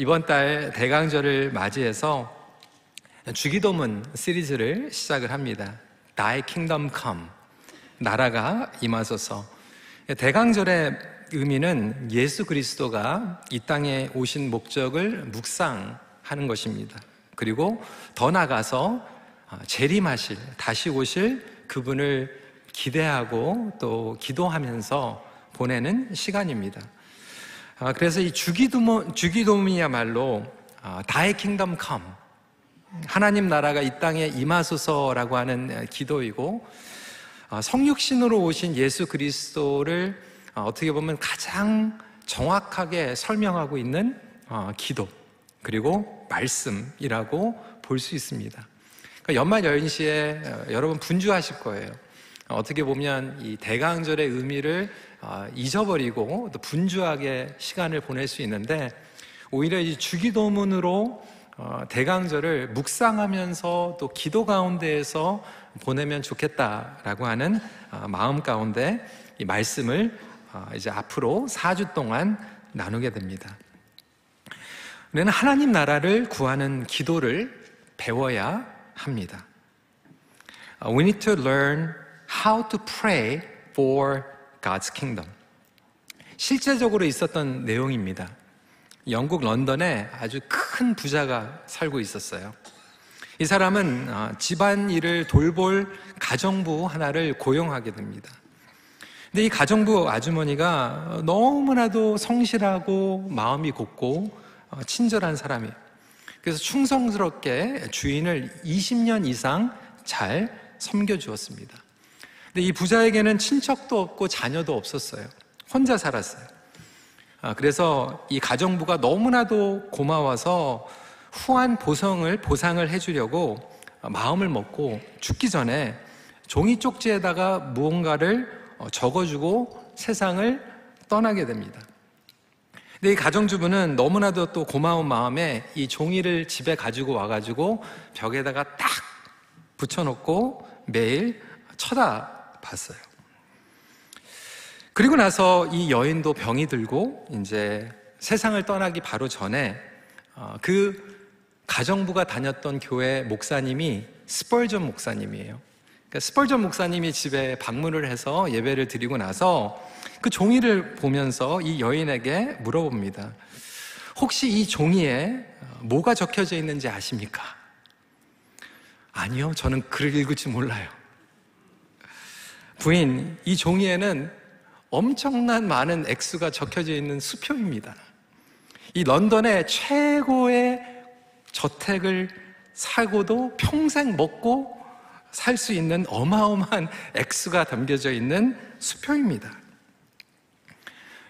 이번 달 대강절을 맞이해서 주기도문 시리즈를 시작을 합니다. Thy Kingdom Come. 나라가 임하소서. 대강절의 의미는 예수 그리스도가 이 땅에 오신 목적을 묵상하는 것입니다. 그리고 더 나가서 재림하실, 다시 오실 그분을 기대하고 또 기도하면서 보내는 시간입니다. 아, 그래서 이 주기도문, 주기도문이야말로 다의 킹덤 컴 하나님 나라가 이 땅에 임하소서라고 하는 기도이고 아, 성육신으로 오신 예수 그리스도를 아, 어떻게 보면 가장 정확하게 설명하고 있는 기도 그리고 말씀이라고 볼 수 있습니다. 그러니까 연말 연시에 어, 여러분 분주하실 거예요. 어떻게 보면 이 대강절의 의미를 아, 잊어버리고 또 분주하게 시간을 보낼 수 있는데 오히려 이 주기도문으로 어, 대강절을 묵상하면서 또 기도 가운데에서 보내면 좋겠다라고 하는 아, 마음 가운데 이 말씀을 아, 이제 앞으로 4주 동안 나누게 됩니다. 우리는 하나님 나라를 구하는 기도를 배워야 합니다. We need to learn how to pray for God's kingdom. 실제적으로 있었던 내용입니다. 영국 런던에 아주 큰 부자가 살고 있었어요. 이 사람은 어, 집안 일을 돌볼 가정부 하나를 고용하게 됩니다. 근데 이 가정부 아주머니가 너무나도 성실하고 마음이 곱고 어, 친절한 사람이에요. 그래서 충성스럽게 주인을 20년 이상 잘 섬겨주었습니다. 근데 이 부자에게는 친척도 없고 자녀도 없었어요. 혼자 살았어요. 아, 그래서 이 가정부가 너무나도 고마워서 후한 보상을 보상을 해주려고 마음을 먹고 죽기 전에 종이 쪽지에다가 무언가를 어, 적어주고 세상을 떠나게 됩니다. 근데 이 가정주부는 너무나도 또 고마운 마음에 이 종이를 집에 가지고 와가지고 벽에다가 딱 붙여놓고 매일 쳐다 봤어요. 그리고 나서 이 여인도 병이 들고 이제 세상을 떠나기 바로 전에 어, 그 가정부가 다녔던 교회 목사님이 스펄전 목사님이에요. 그러니까 스펄전 목사님이 집에 방문을 해서 예배를 드리고 나서 그 종이를 보면서 이 여인에게 물어봅니다. 혹시 이 종이에 뭐가 적혀져 있는지 아십니까? 아니요, 저는 글을 읽을지 몰라요. 부인, 이 종이에는 엄청난 많은 액수가 적혀져 있는 수표입니다. 이 런던의 최고의 저택을 사고도 평생 먹고 살 수 있는 어마어마한 액수가 담겨져 있는 수표입니다.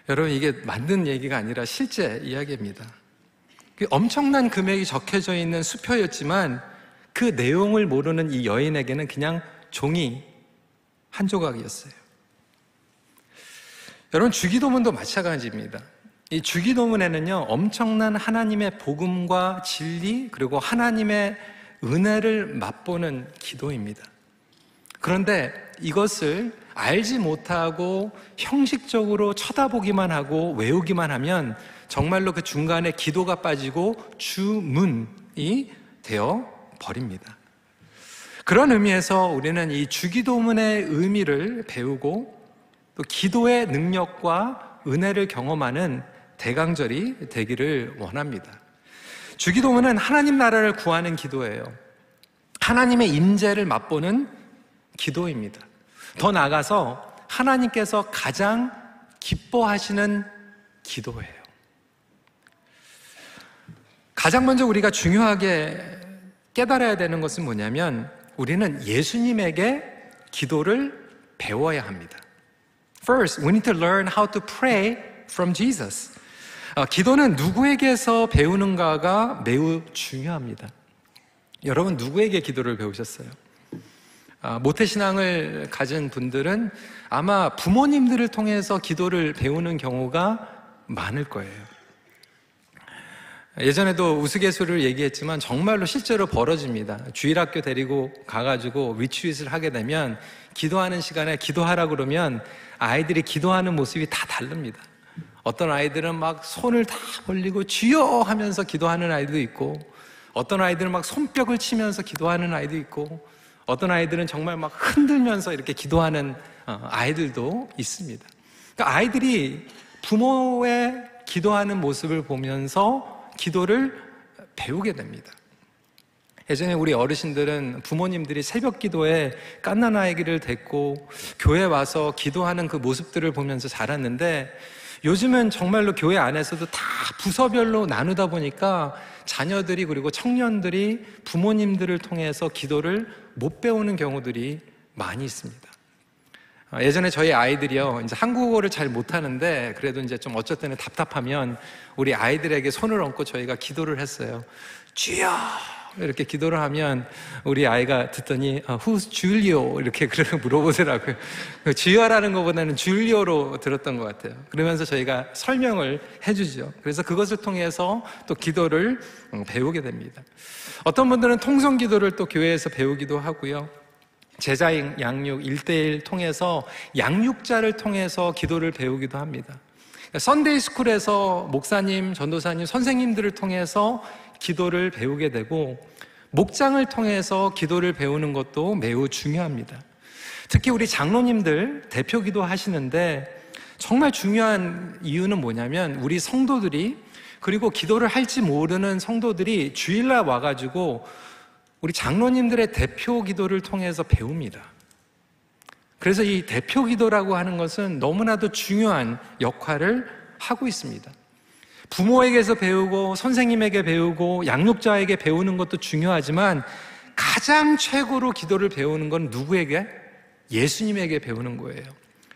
여러분, 이게 만든 얘기가 아니라 실제 이야기입니다. 그 엄청난 금액이 적혀져 있는 수표였지만 그 내용을 모르는 이 여인에게는 그냥 종이 한 조각이었어요. 여러분, 주기도문도 마찬가지입니다. 이 주기도문에는요, 엄청난 하나님의 복음과 진리, 그리고 하나님의 은혜를 맛보는 기도입니다. 그런데 이것을 알지 못하고 형식적으로 쳐다보기만 하고 외우기만 하면 정말로 그 중간에 기도가 빠지고 주문이 되어 버립니다. 그런 의미에서 우리는 이 주기도문의 의미를 배우고 또 기도의 능력과 은혜를 경험하는 대강절이 되기를 원합니다. 주기도문은 하나님 나라를 구하는 기도예요. 하나님의 임재를 맛보는 기도입니다. 더 나아가서 하나님께서 가장 기뻐하시는 기도예요. 가장 먼저 우리가 중요하게 깨달아야 되는 것은 뭐냐면 우리는 예수님에게 기도를 배워야 합니다. First, we need to learn how to pray from Jesus. 어, 기도는 누구에게서 배우는가가 매우 중요합니다. 여러분 누구에게 기도를 배우셨어요? 아, 모태신앙을 가진 분들은 아마 부모님들을 통해서 기도를 배우는 경우가 많을 거예요. 예전에도 우스갯소리를 얘기했지만 정말로 실제로 벌어집니다. 주일학교 데리고 가가지고 리트윗을 하게 되면 기도하는 시간에 기도하라 그러면 아이들이 기도하는 모습이 다 다릅니다. 어떤 아이들은 막 손을 다 벌리고 주여 하면서 기도하는 아이도 있고 어떤 아이들은 막 손뼉을 치면서 기도하는 아이도 있고 어떤 아이들은 정말 막 흔들면서 이렇게 기도하는 어, 아이들도 있습니다. 그러니까 아이들이 부모의 기도하는 모습을 보면서 기도를 배우게 됩니다. 예전에 우리 어르신들은 부모님들이 새벽 기도에 깐난 아이기를 데리고 교회 와서 기도하는 그 모습들을 보면서 자랐는데 요즘은 정말로 교회 안에서도 다 부서별로 나누다 보니까 자녀들이 그리고 청년들이 부모님들을 통해서 기도를 못 배우는 경우들이 많이 있습니다. 아, 예전에 저희 아이들이요, 이제 한국어를 잘 못하는데, 그래도 이제 좀 어쩔 때는 답답하면 우리 아이들에게 손을 얹고 저희가 기도를 했어요. 주여! 이렇게 기도를 하면 우리 아이가 듣더니 어, Who's Julio? 이렇게 물어보더라고요. 그 주여라는 것보다는 줄리오로 들었던 것 같아요. 그러면서 저희가 설명을 해주죠. 그래서 그것을 통해서 또 기도를 음, 배우게 됩니다. 어떤 분들은 통성 기도를 또 교회에서 배우기도 하고요. 제자 양육 일대일 통해서 양육자를 통해서 기도를 배우기도 합니다. 선데이 스쿨에서 목사님, 전도사님, 선생님들을 통해서 기도를 배우게 되고 목장을 통해서 기도를 배우는 것도 매우 중요합니다. 특히 우리 장로님들 대표 기도 하시는데 정말 중요한 이유는 뭐냐면 우리 성도들이 그리고 기도를 할지 모르는 성도들이 주일날 와가지고 우리 장로님들의 대표 기도를 통해서 배웁니다. 그래서 이 대표 기도라고 하는 것은 너무나도 중요한 역할을 하고 있습니다. 부모에게서 배우고 선생님에게 배우고 양육자에게 배우는 것도 중요하지만 가장 최고로 기도를 배우는 건 누구에게? 예수님에게 배우는 거예요.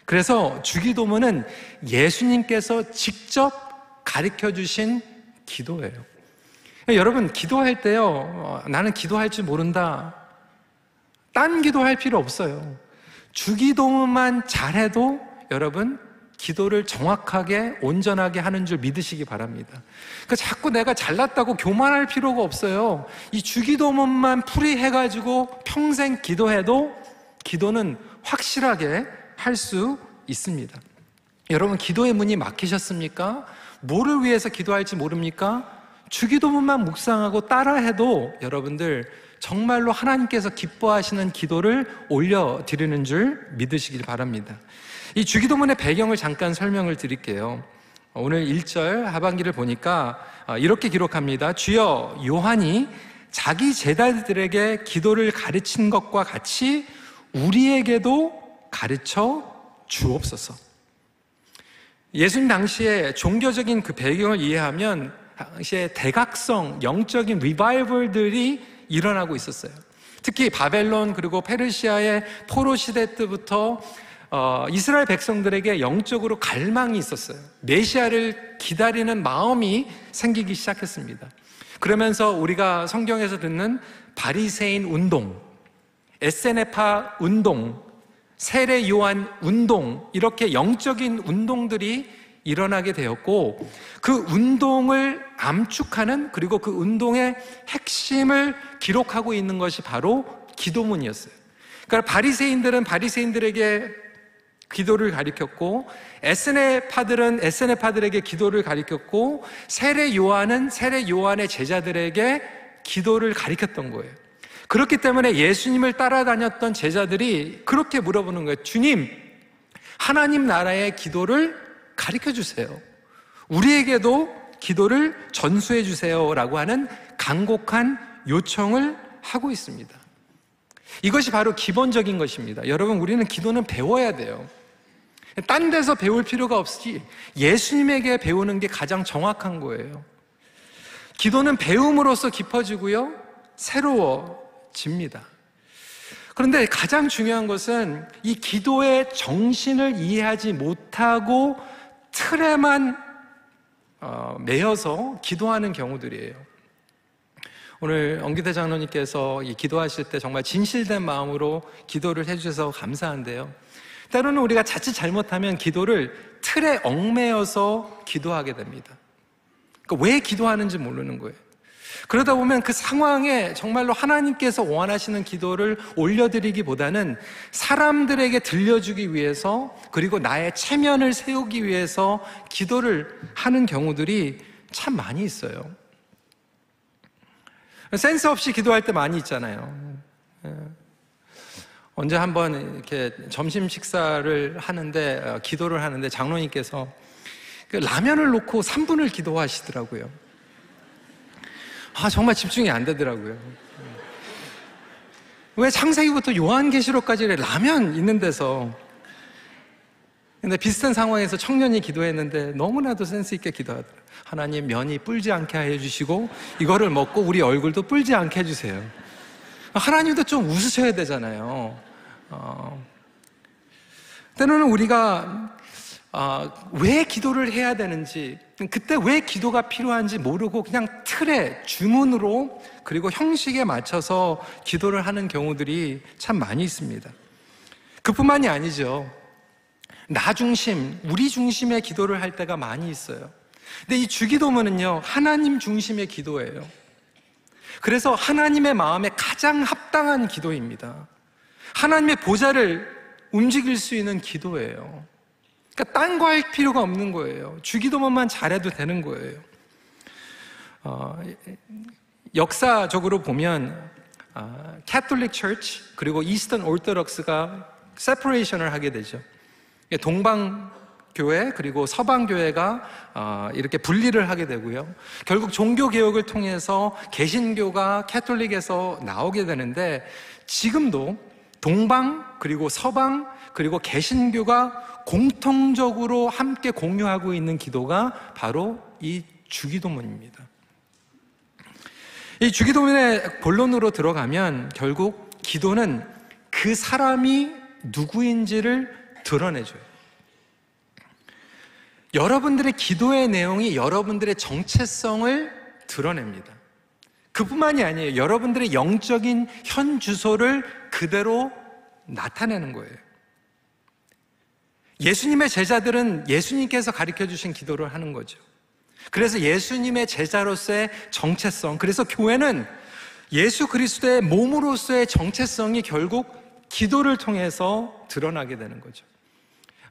그래서 주기도문은 예수님께서 직접 가르쳐 주신 기도예요. 여러분, 기도할 때요, 어, 나는 기도할 줄 모른다. 딴 기도할 필요 없어요. 주기도문만 잘해도 여러분, 기도를 정확하게 온전하게 하는 줄 믿으시기 바랍니다. 그러니까 자꾸 내가 잘났다고 교만할 필요가 없어요. 이 주기도문만 풀이해가지고 평생 기도해도 기도는 확실하게 할 수 있습니다. 여러분 기도의 문이 막히셨습니까? 뭐를 위해서 기도할지 모릅니까? 주기도문만 묵상하고 따라해도 여러분들 정말로 하나님께서 기뻐하시는 기도를 올려드리는 줄 믿으시길 바랍니다. 이 주기도문의 배경을 잠깐 설명을 드릴게요. 오늘 1절 하반기를 보니까 어, 이렇게 기록합니다. 주여 요한이 자기 제자들에게 기도를 가르친 것과 같이 우리에게도 가르쳐 주옵소서. 예수님 당시에 종교적인 그 배경을 이해하면 당시에 대각성, 영적인 리바이벌들이 일어나고 있었어요. 특히 바벨론 그리고 페르시아의 포로 시대 때부터 어, 이스라엘 백성들에게 영적으로 갈망이 있었어요. 메시아를 기다리는 마음이 생기기 시작했습니다. 그러면서 우리가 성경에서 듣는 바리새인 운동, 에세네파 운동, 세례 요한 운동 이렇게 영적인 운동들이 일어나게 되었고 그 운동을 암축하는 그리고 그 운동의 핵심을 기록하고 있는 것이 바로 기도문이었어요. 그러니까 바리새인들은 바리새인들에게 기도를 가리켰고 에스네파들은 에스네파들에게 기도를 가리켰고 세례 요한은 세례 요한의 제자들에게 기도를 가리켰던 거예요. 그렇기 때문에 예수님을 따라다녔던 제자들이 그렇게 물어보는 거예요. 주님, 하나님 나라의 기도를 가르쳐 주세요. 우리에게도 기도를 전수해 주세요라고 하는 간곡한 요청을 하고 있습니다. 이것이 바로 기본적인 것입니다. 여러분, 우리는 기도는 배워야 돼요. 딴 데서 배울 필요가 없이 예수님에게 배우는 게 가장 정확한 거예요. 기도는 배움으로써 깊어지고요, 새로워집니다. 그런데 가장 중요한 것은 이 기도의 정신을 이해하지 못하고 틀에만 어, 매여서 기도하는 경우들이에요. 오늘 엄기대 장로님께서 이 기도하실 때 정말 진실된 마음으로 기도를 해주셔서 감사한데요. 때로는 우리가 자칫 잘못하면 기도를 틀에 얽매여서 기도하게 됩니다. 그러니까 왜 기도하는지 모르는 거예요. 그러다 보면 그 상황에 정말로 하나님께서 원하시는 기도를 올려드리기보다는 사람들에게 들려주기 위해서 그리고 나의 체면을 세우기 위해서 기도를 하는 경우들이 참 많이 있어요. 센스 없이 기도할 때 많이 있잖아요. 예. 언제 한번 이렇게 점심 식사를 하는데, 어, 기도를 하는데 장로님께서 그 라면을 놓고 3분을 기도하시더라고요. 아, 정말 집중이 안 되더라고요. 왜 창세기부터 요한계시록까지 라면 있는 데서 근데 비슷한 상황에서 청년이 기도했는데 너무나도 센스 있게 기도하더라. 하나님 면이 뿔지 않게 해주시고 이거를 먹고 우리 얼굴도 뿔지 않게 해주세요. 하나님도 좀 웃으셔야 되잖아요. 어, 때로는 우리가 어, 왜 기도를 해야 되는지, 그때 왜 기도가 필요한지 모르고 그냥 틀에, 주문으로, 그리고 형식에 맞춰서 기도를 하는 경우들이 참 많이 있습니다. 그뿐만이 아니죠. 나 중심, 우리 중심의 기도를 할 때가 많이 있어요. 근데 이 주기도문은요, 하나님 중심의 기도예요. 그래서 하나님의 마음에 가장 합당한 기도입니다. 하나님의 보좌를 움직일 수 있는 기도예요. 그러니까 딴 거 할 필요가 없는 거예요. 주기도문만 잘해도 되는 거예요. 어, 역사적으로 보면 어, Catholic Church 그리고 Eastern Orthodox가 separation을 하게 되죠. 동방 교회 그리고 서방 교회가 어, 이렇게 분리를 하게 되고요. 결국 종교 개혁을 통해서 개신교가 캐톨릭에서 나오게 되는데 지금도 동방 그리고 서방 그리고 개신교가 공통적으로 함께 공유하고 있는 기도가 바로 이 주기도문입니다. 이 주기도문의 본론으로 들어가면 결국 기도는 그 사람이 누구인지를 드러내줘요. 여러분들의 기도의 내용이 여러분들의 정체성을 드러냅니다. 그뿐만이 아니에요. 여러분들의 영적인 현 주소를 그대로 나타내는 거예요. 예수님의 제자들은 예수님께서 가르쳐 주신 기도를 하는 거죠. 그래서 예수님의 제자로서의 정체성, 그래서 교회는 예수 그리스도의 몸으로서의 정체성이 결국 기도를 통해서 드러나게 되는 거죠.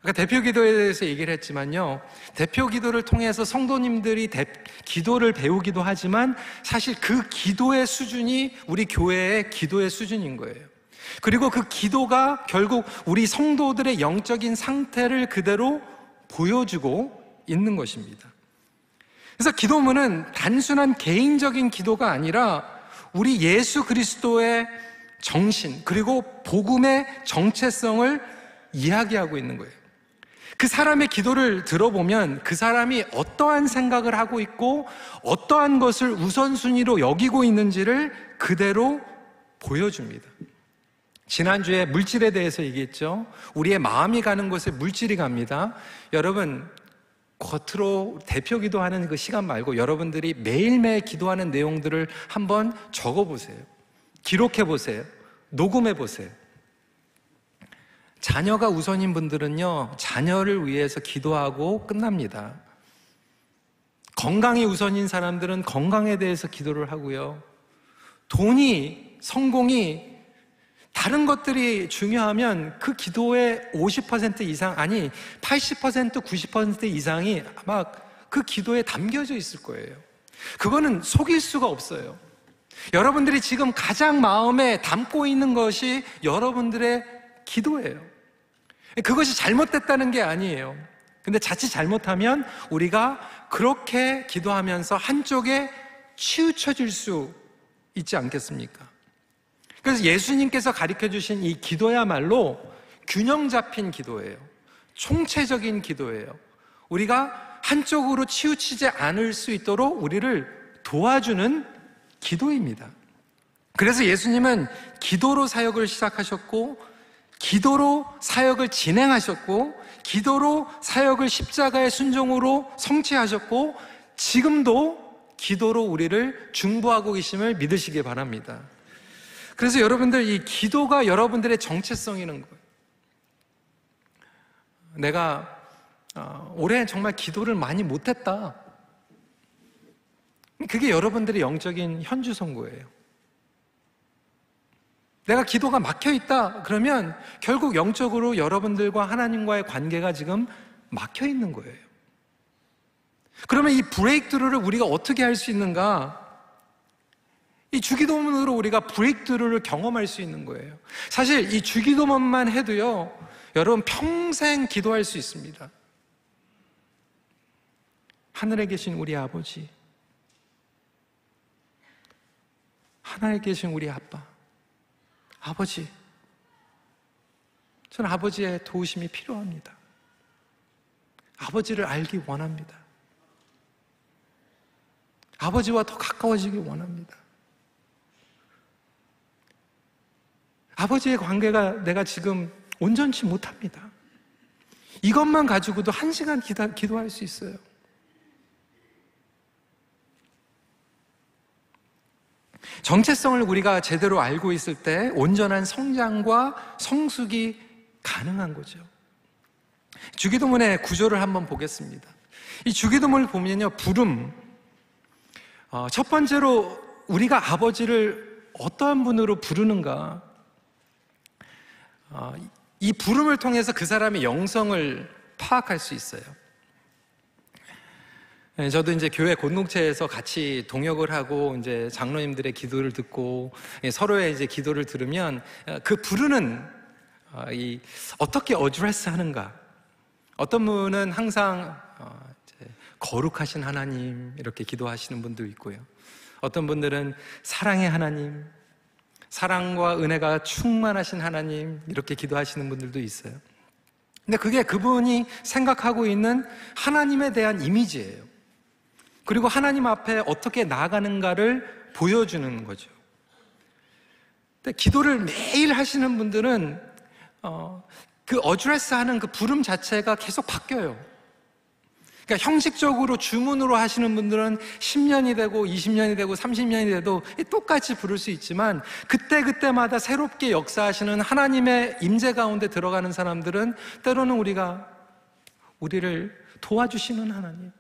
아까 대표 기도에 대해서 얘기를 했지만요. 대표 기도를 통해서 성도님들이 대, 기도를 배우기도 하지만 사실 그 기도의 수준이 우리 교회의 기도의 수준인 거예요. 그리고 그 기도가 결국 우리 성도들의 영적인 상태를 그대로 보여주고 있는 것입니다. 그래서 기도문은 단순한 개인적인 기도가 아니라 우리 예수 그리스도의 정신, 그리고 복음의 정체성을 이야기하고 있는 거예요. 그 사람의 기도를 들어보면 그 사람이 어떠한 생각을 하고 있고 어떠한 것을 우선순위로 여기고 있는지를 그대로 보여줍니다. 지난주에 물질에 대해서 얘기했죠. 우리의 마음이 가는 곳에 물질이 갑니다. 여러분, 겉으로 대표 기도하는 그 시간 말고 여러분들이 매일매일 기도하는 내용들을 한번 적어 보세요. 기록해 보세요. 녹음해 보세요. 자녀가 우선인 분들은요, 자녀를 위해서 기도하고 끝납니다. 건강이 우선인 사람들은 건강에 대해서 기도를 하고요. 돈이, 성공이 다른 것들이 중요하면 그 기도의 50% 이상, 아니, 80%, 90% 이상이 아마 그 기도에 담겨져 있을 거예요. 그거는 속일 수가 없어요. 여러분들이 지금 가장 마음에 담고 있는 것이 여러분들의 기도예요. 그것이 잘못됐다는 게 아니에요. 근데 자칫 잘못하면 우리가 그렇게 기도하면서 한쪽에 치우쳐질 수 있지 않겠습니까? 그래서 예수님께서 가르쳐 주신 이 기도야말로 균형 잡힌 기도예요. 총체적인 기도예요. 우리가 한쪽으로 치우치지 않을 수 있도록 우리를 도와주는 기도입니다. 그래서 예수님은 기도로 사역을 시작하셨고, 기도로 사역을 진행하셨고, 기도로 사역을 십자가의 순종으로 성취하셨고, 지금도 기도로 우리를 중보하고 계심을 믿으시기 바랍니다. 그래서 여러분들 이 기도가 여러분들의 정체성이는 거예요. 내가 어, 올해 정말 기도를 많이 못했다. 그게 여러분들의 영적인 현주 선고예요. 내가 기도가 막혀 있다 그러면 결국 영적으로 여러분들과 하나님과의 관계가 지금 막혀 있는 거예요. 그러면 이 브레이크드루를 우리가 어떻게 할 수 있는가? 이 주기도문으로 우리가 브레이크드루를 경험할 수 있는 거예요. 사실 이 주기도문만 해도요, 여러분 평생 기도할 수 있습니다. 하늘에 계신 우리 아버지, 하늘에 계신 우리 아빠, 아버지, 저는 아버지의 도우심이 필요합니다. 아버지를 알기 원합니다. 아버지와 더 가까워지기 원합니다. 아버지의 관계가 내가 지금 온전치 못합니다. 이것만 가지고도 한 시간 기도, 할 수 있어요. 정체성을 우리가 제대로 알고 있을 때 온전한 성장과 성숙이 가능한 거죠. 주기도문의 구조를 한번 보겠습니다. 이 주기도문을 보면요, 부름. 어, 첫 번째로 우리가 아버지를 어떠한 분으로 부르는가. 어, 이 부름을 통해서 그 사람의 영성을 파악할 수 있어요. 네, 저도 이제 교회 공동체에서 같이 동역을 하고 이제 장로님들의 기도를 듣고 예, 서로의 이제 기도를 들으면 어, 그 부르는 어, 이 어떻게 어드레스 하는가. 어떤 분은 항상 어, 거룩하신 하나님 이렇게 기도하시는 분도 있고요. 어떤 분들은 사랑의 하나님, 사랑과 은혜가 충만하신 하나님 이렇게 기도하시는 분들도 있어요. 근데 그게 그분이 생각하고 있는 하나님에 대한 이미지예요. 그리고 하나님 앞에 어떻게 나아가는가를 보여주는 거죠. 근데 기도를 매일 하시는 분들은 어, 그 어드레스 하는 그 부름 자체가 계속 바뀌어요. 그러니까 형식적으로 주문으로 하시는 분들은 10년이 되고 20년이 되고 30년이 돼도 똑같이 부를 수 있지만 그때그때마다 새롭게 역사하시는 하나님의 임재 가운데 들어가는 사람들은 때로는 우리가 우리를 도와주시는 하나님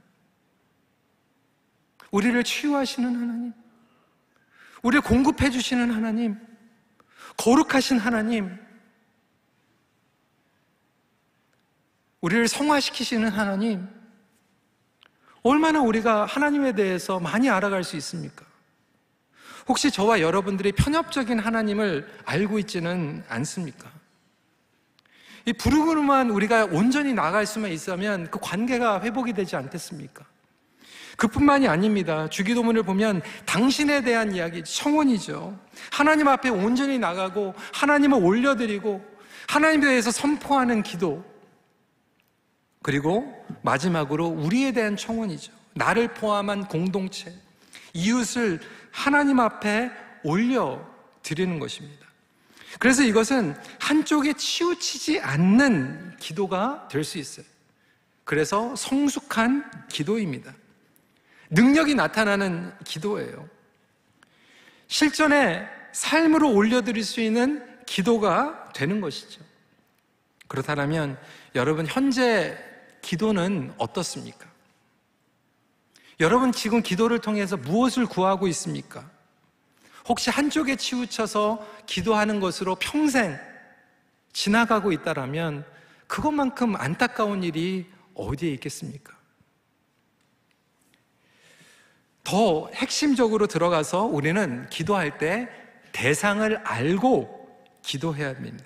우리를 치유하시는 하나님, 우리를 공급해 주시는 하나님, 거룩하신 하나님, 우리를 성화시키시는 하나님, 얼마나 우리가 하나님에 대해서 많이 알아갈 수 있습니까? 혹시 저와 여러분들이 편협적인 하나님을 알고 있지는 않습니까? 이 부르고만 우리가 온전히 나갈 수만 있으면 그 관계가 회복이 되지 않겠습니까? 그뿐만이 아닙니다. 주기도문을 보면 당신에 대한 이야기, 청원이죠. 하나님 앞에 온전히 나가고 하나님을 올려드리고 하나님에 대해서 선포하는 기도. 그리고 마지막으로 우리에 대한 청원이죠. 나를 포함한 공동체, 이웃을 하나님 앞에 올려 드리는 것입니다. 그래서 이것은 한쪽에 치우치지 않는 기도가 될 수 있어요. 그래서 성숙한 기도입니다. 능력이 나타나는 기도예요. 실전에 삶으로 올려드릴 수 있는 기도가 되는 것이죠. 그렇다면 여러분 현재 기도는 어떻습니까? 여러분 지금 기도를 통해서 무엇을 구하고 있습니까? 혹시 한쪽에 치우쳐서 기도하는 것으로 평생 지나가고 있다라면 그것만큼 안타까운 일이 어디에 있겠습니까? 더 핵심적으로 들어가서 우리는 기도할 때 대상을 알고 기도해야 합니다.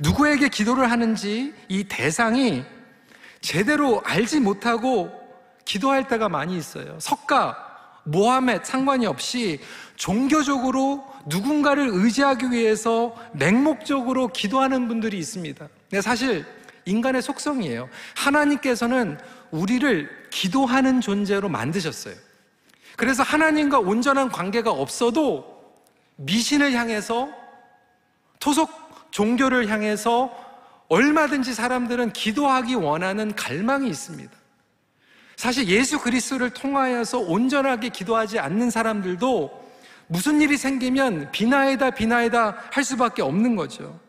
누구에게 기도를 하는지 이 대상이 제대로 알지 못하고 기도할 때가 많이 있어요. 석가, 모함에 상관이 없이 종교적으로 누군가를 의지하기 위해서 맹목적으로 기도하는 분들이 있습니다. 근데 사실 인간의 속성이에요. 하나님께서는 우리를 기도하는 존재로 만드셨어요. 그래서 하나님과 온전한 관계가 없어도 미신을 향해서 토속 종교를 향해서 얼마든지 사람들은 기도하기 원하는 갈망이 있습니다. 사실 예수 그리스도를 통하여서 온전하게 기도하지 않는 사람들도 무슨 일이 생기면 비나이다 비나이다 할 수밖에 없는 거죠.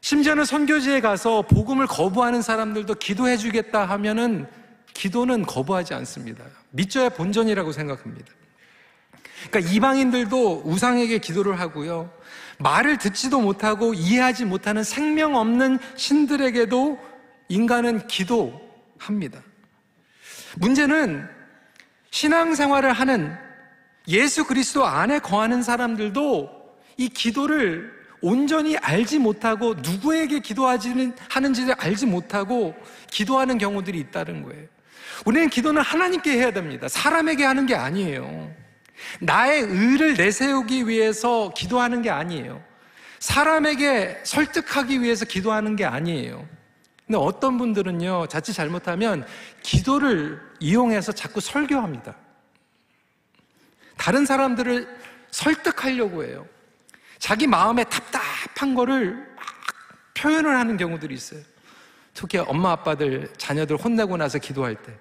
심지어는 선교지에 가서 복음을 거부하는 사람들도 기도해 주겠다 하면은 기도는 거부하지 않습니다. 믿져야 본전이라고 생각합니다. 그러니까 이방인들도 우상에게 기도를 하고요. 말을 듣지도 못하고 이해하지 못하는 생명 없는 신들에게도 인간은 기도합니다. 문제는 신앙생활을 하는 예수 그리스도 안에 거하는 사람들도 이 기도를 온전히 알지 못하고 누구에게 기도하지는 하는지를 알지 못하고 기도하는 경우들이 있다는 거예요. 우리는 기도는 하나님께 해야 됩니다. 사람에게 하는 게 아니에요. 나의 의를 내세우기 위해서 기도하는 게 아니에요. 사람에게 설득하기 위해서 기도하는 게 아니에요. 근데 어떤 분들은요, 자칫 잘못하면 기도를 이용해서 자꾸 설교합니다. 다른 사람들을 설득하려고 해요. 자기 마음에 답답한 거를 막 표현을 하는 경우들이 있어요. 특히 엄마 아빠들 자녀들 혼내고 나서 기도할 때.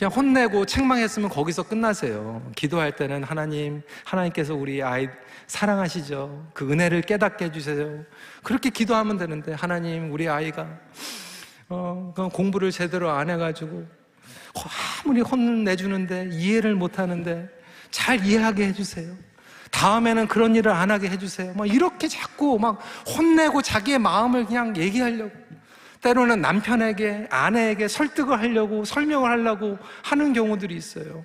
그냥 혼내고 책망했으면 거기서 끝나세요. 기도할 때는 하나님, 하나님께서 우리 아이 사랑하시죠. 그 은혜를 깨닫게 해주세요. 그렇게 기도하면 되는데, 하나님, 우리 아이가, 어, 공부를 제대로 안 해가지고, 아무리 혼내주는데, 이해를 못 하는데, 잘 이해하게 해주세요. 다음에는 그런 일을 안 하게 해주세요. 막 이렇게 자꾸 막 혼내고 자기의 마음을 그냥 얘기하려고. 때로는 남편에게, 아내에게 설득을 하려고, 설명을 하려고 하는 경우들이 있어요.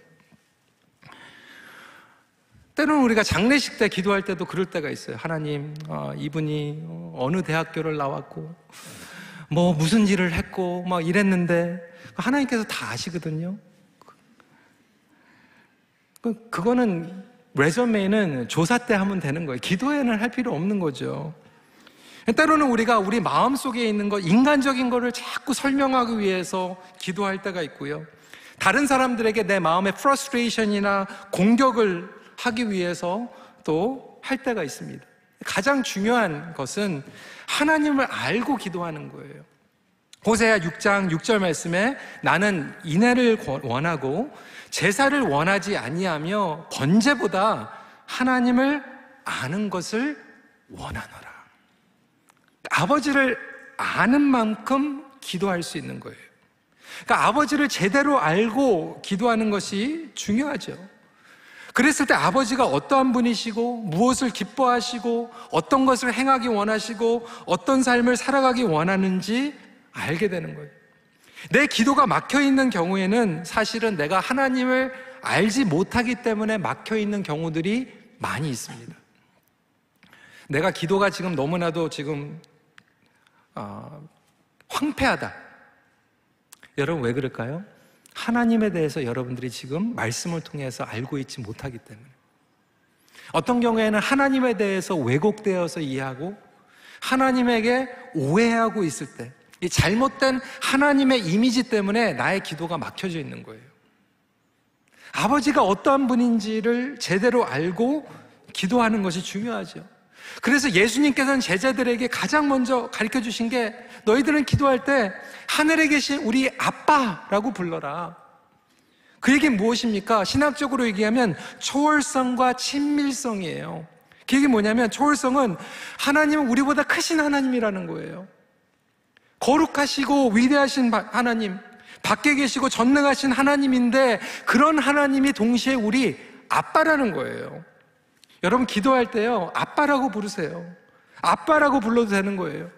때로는 우리가 장례식 때 기도할 때도 그럴 때가 있어요. 하나님, 어, 이분이 어느 대학교를 나왔고, 뭐 무슨 일을 했고, 막 이랬는데, 하나님께서 다 아시거든요. 그, 그거는 레저메는 조사 때 하면 되는 거예요. 기도에는 할 필요 없는 거죠. 때로는 우리가 우리 마음 속에 있는 것, 인간적인 것을 자꾸 설명하기 위해서 기도할 때가 있고요. 다른 사람들에게 내 마음의 frustration이나 공격을 하기 위해서 또 할 때가 있습니다. 가장 중요한 것은 하나님을 알고 기도하는 거예요. 호세아 6장 6절 말씀에 나는 인애를 원하고 제사를 원하지 아니하며 번제보다 하나님을 아는 것을 원하노라. 아버지를 아는 만큼 기도할 수 있는 거예요. 그러니까 아버지를 제대로 알고 기도하는 것이 중요하죠. 그랬을 때 아버지가 어떠한 분이시고 무엇을 기뻐하시고 어떤 것을 행하기 원하시고 어떤 삶을 살아가기 원하는지 알게 되는 거예요. 내 기도가 막혀 있는 경우에는 사실은 내가 하나님을 알지 못하기 때문에 막혀 있는 경우들이 많이 있습니다. 내가 기도가 지금 너무나도 지금 어, 황폐하다. 여러분 왜 그럴까요? 하나님에 대해서 여러분들이 지금 말씀을 통해서 알고 있지 못하기 때문에. 어떤 경우에는 하나님에 대해서 왜곡되어서 이해하고 하나님에게 오해하고 있을 때, 이 잘못된 하나님의 이미지 때문에 나의 기도가 막혀져 있는 거예요. 아버지가 어떠한 분인지를 제대로 알고 기도하는 것이 중요하죠. 그래서 예수님께서는 제자들에게 가장 먼저 가르쳐 주신 게 너희들은 기도할 때 하늘에 계신 우리 아빠라고 불러라. 그 얘기 무엇입니까? 신학적으로 얘기하면 초월성과 친밀성이에요. 그 얘기 뭐냐면 초월성은 하나님은 우리보다 크신 하나님이라는 거예요. 거룩하시고 위대하신 하나님, 밖에 계시고 전능하신 하나님인데 그런 하나님이 동시에 우리 아빠라는 거예요. 여러분 기도할 때요, 아빠라고 부르세요. 아빠라고 불러도 되는 거예요.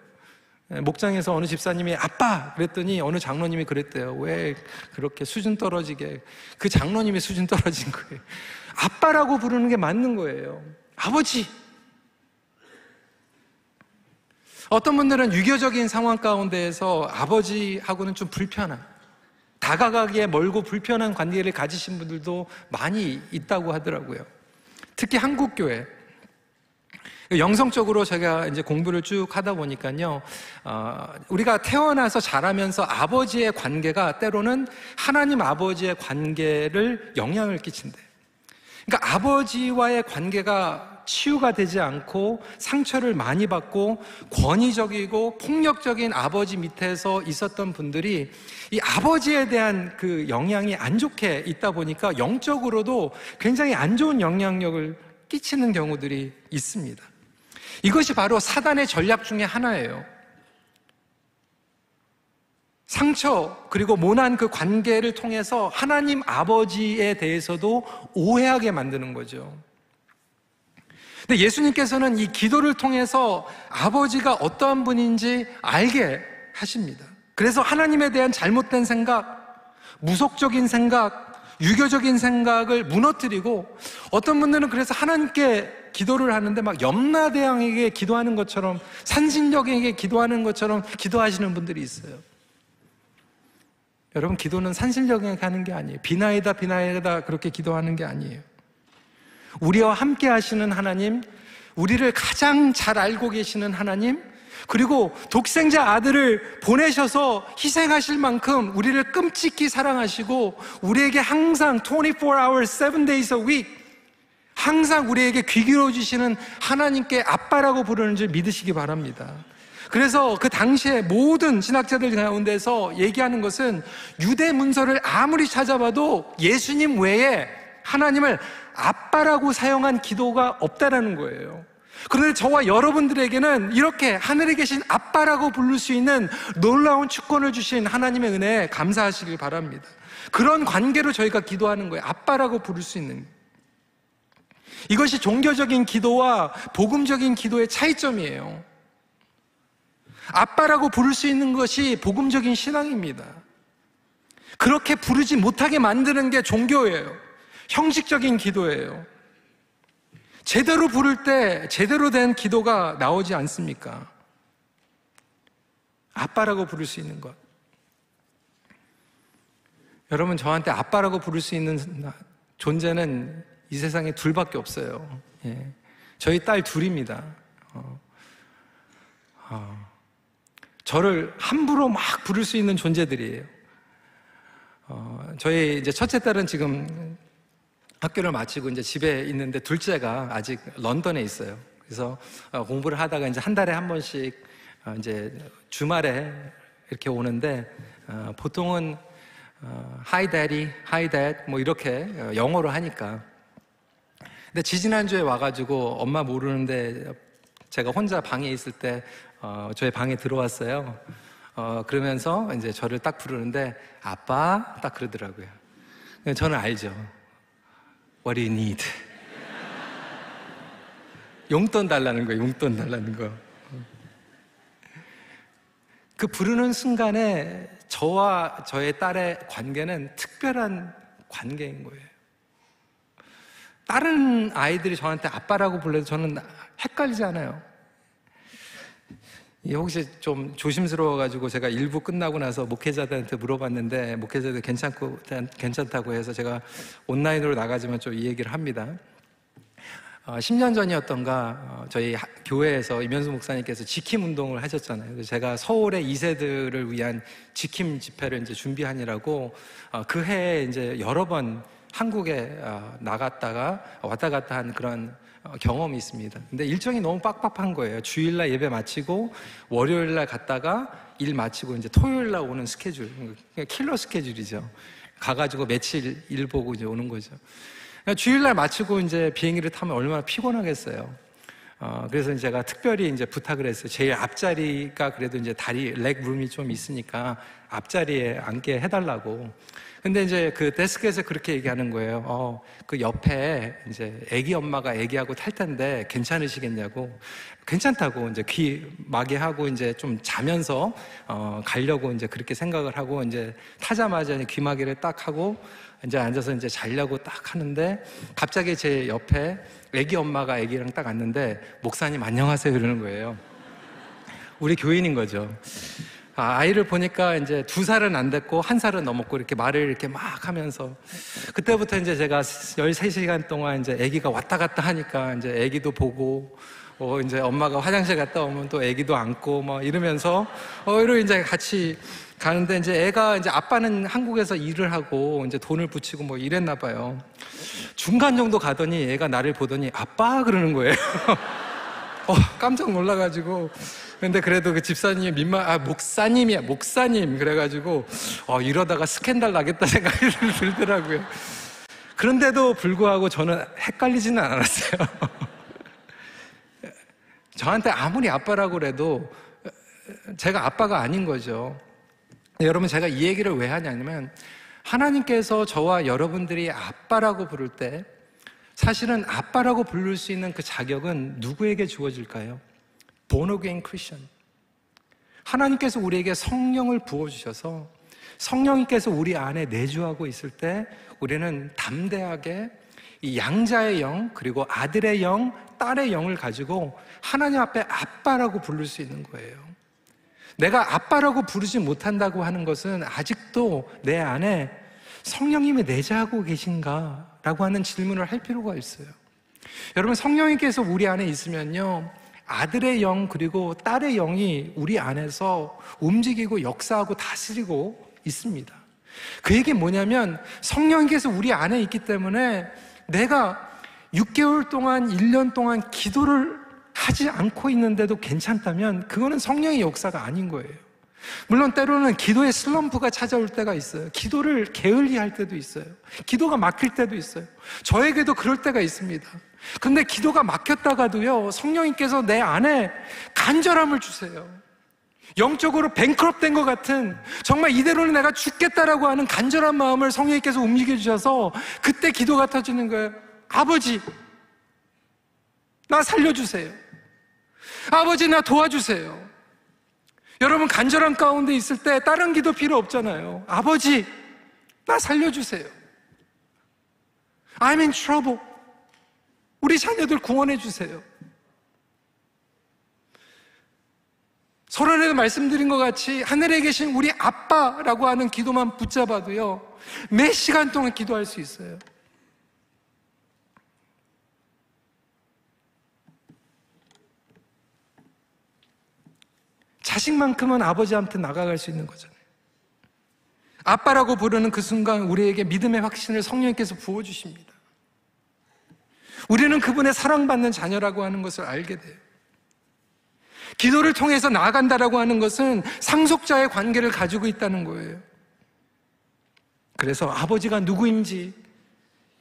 예, 목장에서 어느 집사님이 아빠 그랬더니 어느 장로님이 그랬대요. 왜 그렇게 수준 떨어지게 그 장로님이 수준 떨어진 거예요. 아빠라고 부르는 게 맞는 거예요. 아버지. 어떤 분들은 유교적인 상황 가운데에서 아버지하고는 좀 불편한 다가가기에 멀고 불편한 관계를 가지신 분들도 많이 있다고 하더라고요. 특히 한국 교회 영성적으로 제가 이제 공부를 쭉 하다 보니까요, 어, 우리가 태어나서 자라면서 아버지의 관계가 때로는 하나님 아버지의 관계를 영향을 끼친대. 그러니까 아버지와의 관계가 치유가 되지 않고 상처를 많이 받고 권위적이고 폭력적인 아버지 밑에서 있었던 분들이 이 아버지에 대한 그 영향이 안 좋게 있다 보니까 영적으로도 굉장히 안 좋은 영향력을 끼치는 경우들이 있습니다. 이것이 바로 사단의 전략 중에 하나예요. 상처 그리고 모난 그 관계를 통해서 하나님 아버지에 대해서도 오해하게 만드는 거죠. 근데 예수님께서는 이 기도를 통해서 아버지가 어떠한 분인지 알게 하십니다. 그래서 하나님에 대한 잘못된 생각, 무속적인 생각, 유교적인 생각을 무너뜨리고 어떤 분들은 그래서 하나님께 기도를 하는데 막 염라대왕에게 기도하는 것처럼 산신령에게 기도하는 것처럼 기도하시는 분들이 있어요. 여러분 기도는 산신령에게 하는 게 아니에요. 비나이다 비나이다 그렇게 기도하는 게 아니에요. 우리와 함께 하시는 하나님, 우리를 가장 잘 알고 계시는 하나님, 그리고 독생자 아들을 보내셔서 희생하실 만큼 우리를 끔찍히 사랑하시고 우리에게 항상 24 hours, 7 days a week 항상 우리에게 귀 기울여 주시는 하나님께 아빠라고 부르는 줄 믿으시기 바랍니다. 그래서 그 당시에 모든 신학자들 가운데서 얘기하는 것은 유대 문서를 아무리 찾아봐도 예수님 외에 하나님을 아빠라고 사용한 기도가 없다라는 거예요. 그런데 저와 여러분들에게는 이렇게 하늘에 계신 아빠라고 부를 수 있는 놀라운 축권을 주신 하나님의 은혜에 감사하시길 바랍니다. 그런 관계로 저희가 기도하는 거예요. 아빠라고 부를 수 있는. 이것이 종교적인 기도와 복음적인 기도의 차이점이에요. 아빠라고 부를 수 있는 것이 복음적인 신앙입니다. 그렇게 부르지 못하게 만드는 게 종교예요. 형식적인 기도예요. 제대로 부를 때 제대로 된 기도가 나오지 않습니까? 아빠라고 부를 수 있는 것. 여러분, 저한테 아빠라고 부를 수 있는 존재는 이 세상에 둘밖에 없어요. 예. 저희 딸 둘입니다. 어. 어. 저를 함부로 막 부를 수 있는 존재들이에요. 어, 저희 이제 첫째 딸은 지금 학교를 마치고 이제 집에 있는데 둘째가 아직 런던에 있어요. 그래서 어, 공부를 하다가 이제 한 달에 한 번씩 어, 이제 주말에 이렇게 오는데 어, 보통은 Hi Daddy, Hi Dad 뭐 이렇게 영어로 하니까 근데 지지난주에 와가지고 엄마 모르는데 제가 혼자 방에 있을 때 저희 방에 들어왔어요. 그러면서 이제 저를 딱 부르는데 아빠 딱 그러더라고요. 저는 알죠. What do you need? 용돈 달라는 거예요, 용돈 달라는 거. 그 부르는 순간에 저와 저의 딸의 관계는 특별한 관계인 거예요. 다른 아이들이 저한테 아빠라고 불러도 저는 헷갈리지 않아요. 혹시 좀 조심스러워가지고 제가 일부 끝나고 나서 목회자들한테 물어봤는데 목회자들 괜찮고 괜찮다고 해서 제가 온라인으로 나가지만 좀 이 얘기를 합니다. 어, 10년 전이었던가 어, 저희 하, 교회에서 이면수 목사님께서 지킴 운동을 하셨잖아요. 제가 서울의 2세들을 위한 지킴 집회를 이제 준비하느라고 어, 그 해에 이제 여러 번 한국에 어, 나갔다가 왔다 갔다 한 그런 어, 경험이 있습니다. 근데 일정이 너무 빡빡한 거예요. 주일날 예배 마치고 월요일날 갔다가 일 마치고 이제 토요일날 오는 스케줄, 킬러 스케줄이죠. 가가지고 며칠 일 보고 이제 오는 거죠. 그러니까 주일날 마치고 이제 비행기를 타면 얼마나 피곤하겠어요. 어, 그래서 제가 특별히 이제 부탁을 했어요. 제일 앞자리가 그래도 이제 다리, leg room이 좀 있으니까 앞자리에 앉게 해달라고. 근데 이제 그 데스크에서 그렇게 얘기하는 거예요. 어, 그 옆에 이제 애기 엄마가 애기하고 탈 텐데 괜찮으시겠냐고. 괜찮다고 이제 귀 마개 하고 이제 좀 자면서 어, 가려고 이제 그렇게 생각을 하고 이제 타자마자 귀 마개를 딱 하고 이제 앉아서 이제 자려고 딱 하는데 갑자기 제 옆에 애기 엄마가 애기랑 딱 앉는데 목사님 안녕하세요 이러는 거예요. 우리 교인인 거죠. 아, 아이를 보니까 이제 두 살은 안 됐고 한 살은 넘었고 이렇게 말을 이렇게 막 하면서 그때부터 이제 제가 13시간 동안 이제 아기가 왔다 갔다 하니까 이제 아기도 보고 어 이제 엄마가 화장실 갔다 오면 또 아기도 안고 뭐 이러면서 어 이러 이제 같이 가는데 이제 애가 이제 아빠는 한국에서 일을 하고 이제 돈을 붙이고 뭐 이랬나 봐요. 중간 정도 가더니 애가 나를 보더니 아빠 그러는 거예요. 어, 깜짝 놀라가지고 근데 그래도 그 집사님이 민망, 아, 목사님이야, 목사님. 그래가지고, 어, 이러다가 스캔들 나겠다 생각이 들더라고요. 그런데도 불구하고 저는 헷갈리지는 않았어요. 저한테 아무리 아빠라고 그래도 제가 아빠가 아닌 거죠. 여러분 제가 이 얘기를 왜 하냐면 하나님께서 저와 여러분들이 아빠라고 부를 때 사실은 아빠라고 부를 수 있는 그 자격은 누구에게 주어질까요? Again Christian. 하나님께서 우리에게 성령을 부어주셔서 성령님께서 우리 안에 내주하고 있을 때 우리는 담대하게 이 양자의 영, 그리고 아들의 영, 딸의 영을 가지고 하나님 앞에 아빠라고 부를 수 있는 거예요. 내가 아빠라고 부르지 못한다고 하는 것은 아직도 내 안에 성령님이 내재하고 계신가? 라고 하는 질문을 할 필요가 있어요. 여러분, 성령님께서 우리 안에 있으면요. 아들의 영, 그리고 딸의 영이 우리 안에서 움직이고 역사하고 다스리고 있습니다. 그 얘기 뭐냐면 성령님께서 우리 안에 있기 때문에 내가 6개월 동안, 1년 동안 기도를 하지 않고 있는데도 괜찮다면 그거는 성령의 역사가 아닌 거예요. 물론 때로는 기도의 슬럼프가 찾아올 때가 있어요. 기도를 게을리 할 때도 있어요. 기도가 막힐 때도 있어요. 저에게도 그럴 때가 있습니다. 근데 기도가 막혔다가도요, 성령님께서 내 안에 간절함을 주세요. 영적으로 뱅크럽 된것 같은 정말 이대로는 내가 죽겠다라고 하는 간절한 마음을 성령님께서 움직여 주셔서 그때 기도가 터지는 거예요. 아버지, 나 살려주세요. 아버지, 나 도와주세요. 여러분, 간절한 가운데 있을 때 다른 기도 필요 없잖아요. 아버지, 나 살려주세요. I'm in trouble. 우리 자녀들 구원해 주세요. 서론에도 말씀드린 것 같이 하늘에 계신 우리 아빠라고 하는 기도만 붙잡아도요, 몇 시간 동안 기도할 수 있어요. 자식만큼은 아버지한테 나가갈 수 있는 거잖아요. 아빠라고 부르는 그 순간 우리에게 믿음의 확신을 성령께서 부어주십니다. 우리는 그분의 사랑받는 자녀라고 하는 것을 알게 돼요. 기도를 통해서 나아간다라고 하는 것은 상속자의 관계를 가지고 있다는 거예요. 그래서 아버지가 누구인지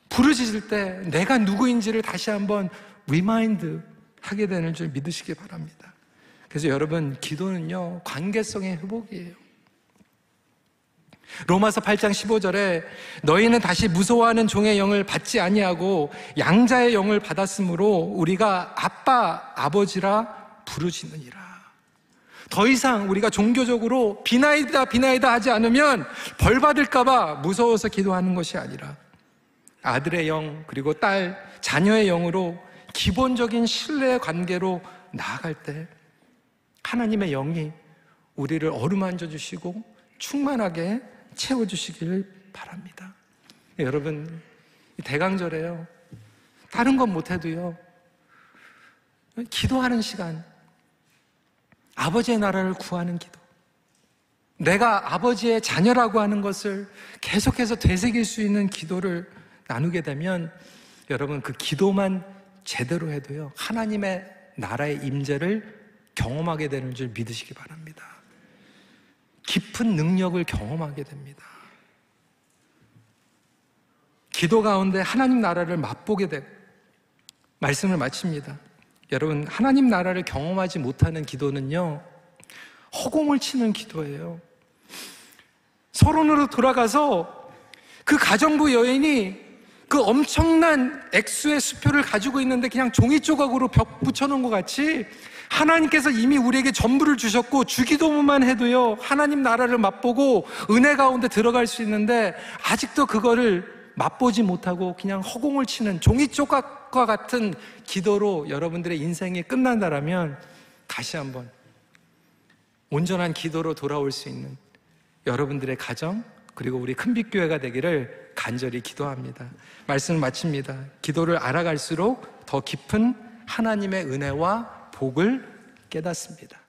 부르짖을 때 내가 누구인지를 다시 한번 remind 하게 되는 줄 믿으시기 바랍니다. 그래서 여러분, 기도는요, 관계성의 회복이에요. 로마서 8장 15절에 너희는 다시 무서워하는 종의 영을 받지 아니하고 양자의 영을 받았으므로 우리가 아빠 아버지라 부르짖느니라. 더 이상 우리가 종교적으로 비나이다 비나이다 하지 않으면 벌 받을까봐 무서워서 기도하는 것이 아니라 아들의 영 그리고 딸 자녀의 영으로 기본적인 신뢰의 관계로 나아갈 때 하나님의 영이 우리를 어루만져 주시고 충만하게 채워 주시기를 바랍니다. 여러분, 대강절에요. 다른 건 못해도요. 기도하는 시간, 아버지의 나라를 구하는 기도. 내가 아버지의 자녀라고 하는 것을 계속해서 되새길 수 있는 기도를 나누게 되면 여러분 그 기도만 제대로 해도요. 하나님의 나라의 임재를 경험하게 되는 줄 믿으시기 바랍니다. 깊은 능력을 경험하게 됩니다. 기도 가운데 하나님 나라를 맛보게 되고 말씀을 마칩니다. 여러분, 하나님 나라를 경험하지 못하는 기도는요, 허공을 치는 기도예요. 서론으로 돌아가서 그 가정부 여인이 그 엄청난 액수의 수표를 가지고 있는데 그냥 종이 조각으로 벽 붙여놓은 것 같이 하나님께서 이미 우리에게 전부를 주셨고 주기도문만 해도요 하나님 나라를 맛보고 은혜 가운데 들어갈 수 있는데 아직도 그거를 맛보지 못하고 그냥 허공을 치는 종이 조각과 같은 기도로 여러분들의 인생이 끝난다라면 다시 한번 온전한 기도로 돌아올 수 있는 여러분들의 가정 그리고 우리 큰빛교회가 되기를 간절히 기도합니다. 말씀을 마칩니다. 기도를 알아갈수록 더 깊은 하나님의 은혜와 복을 깨닫습니다.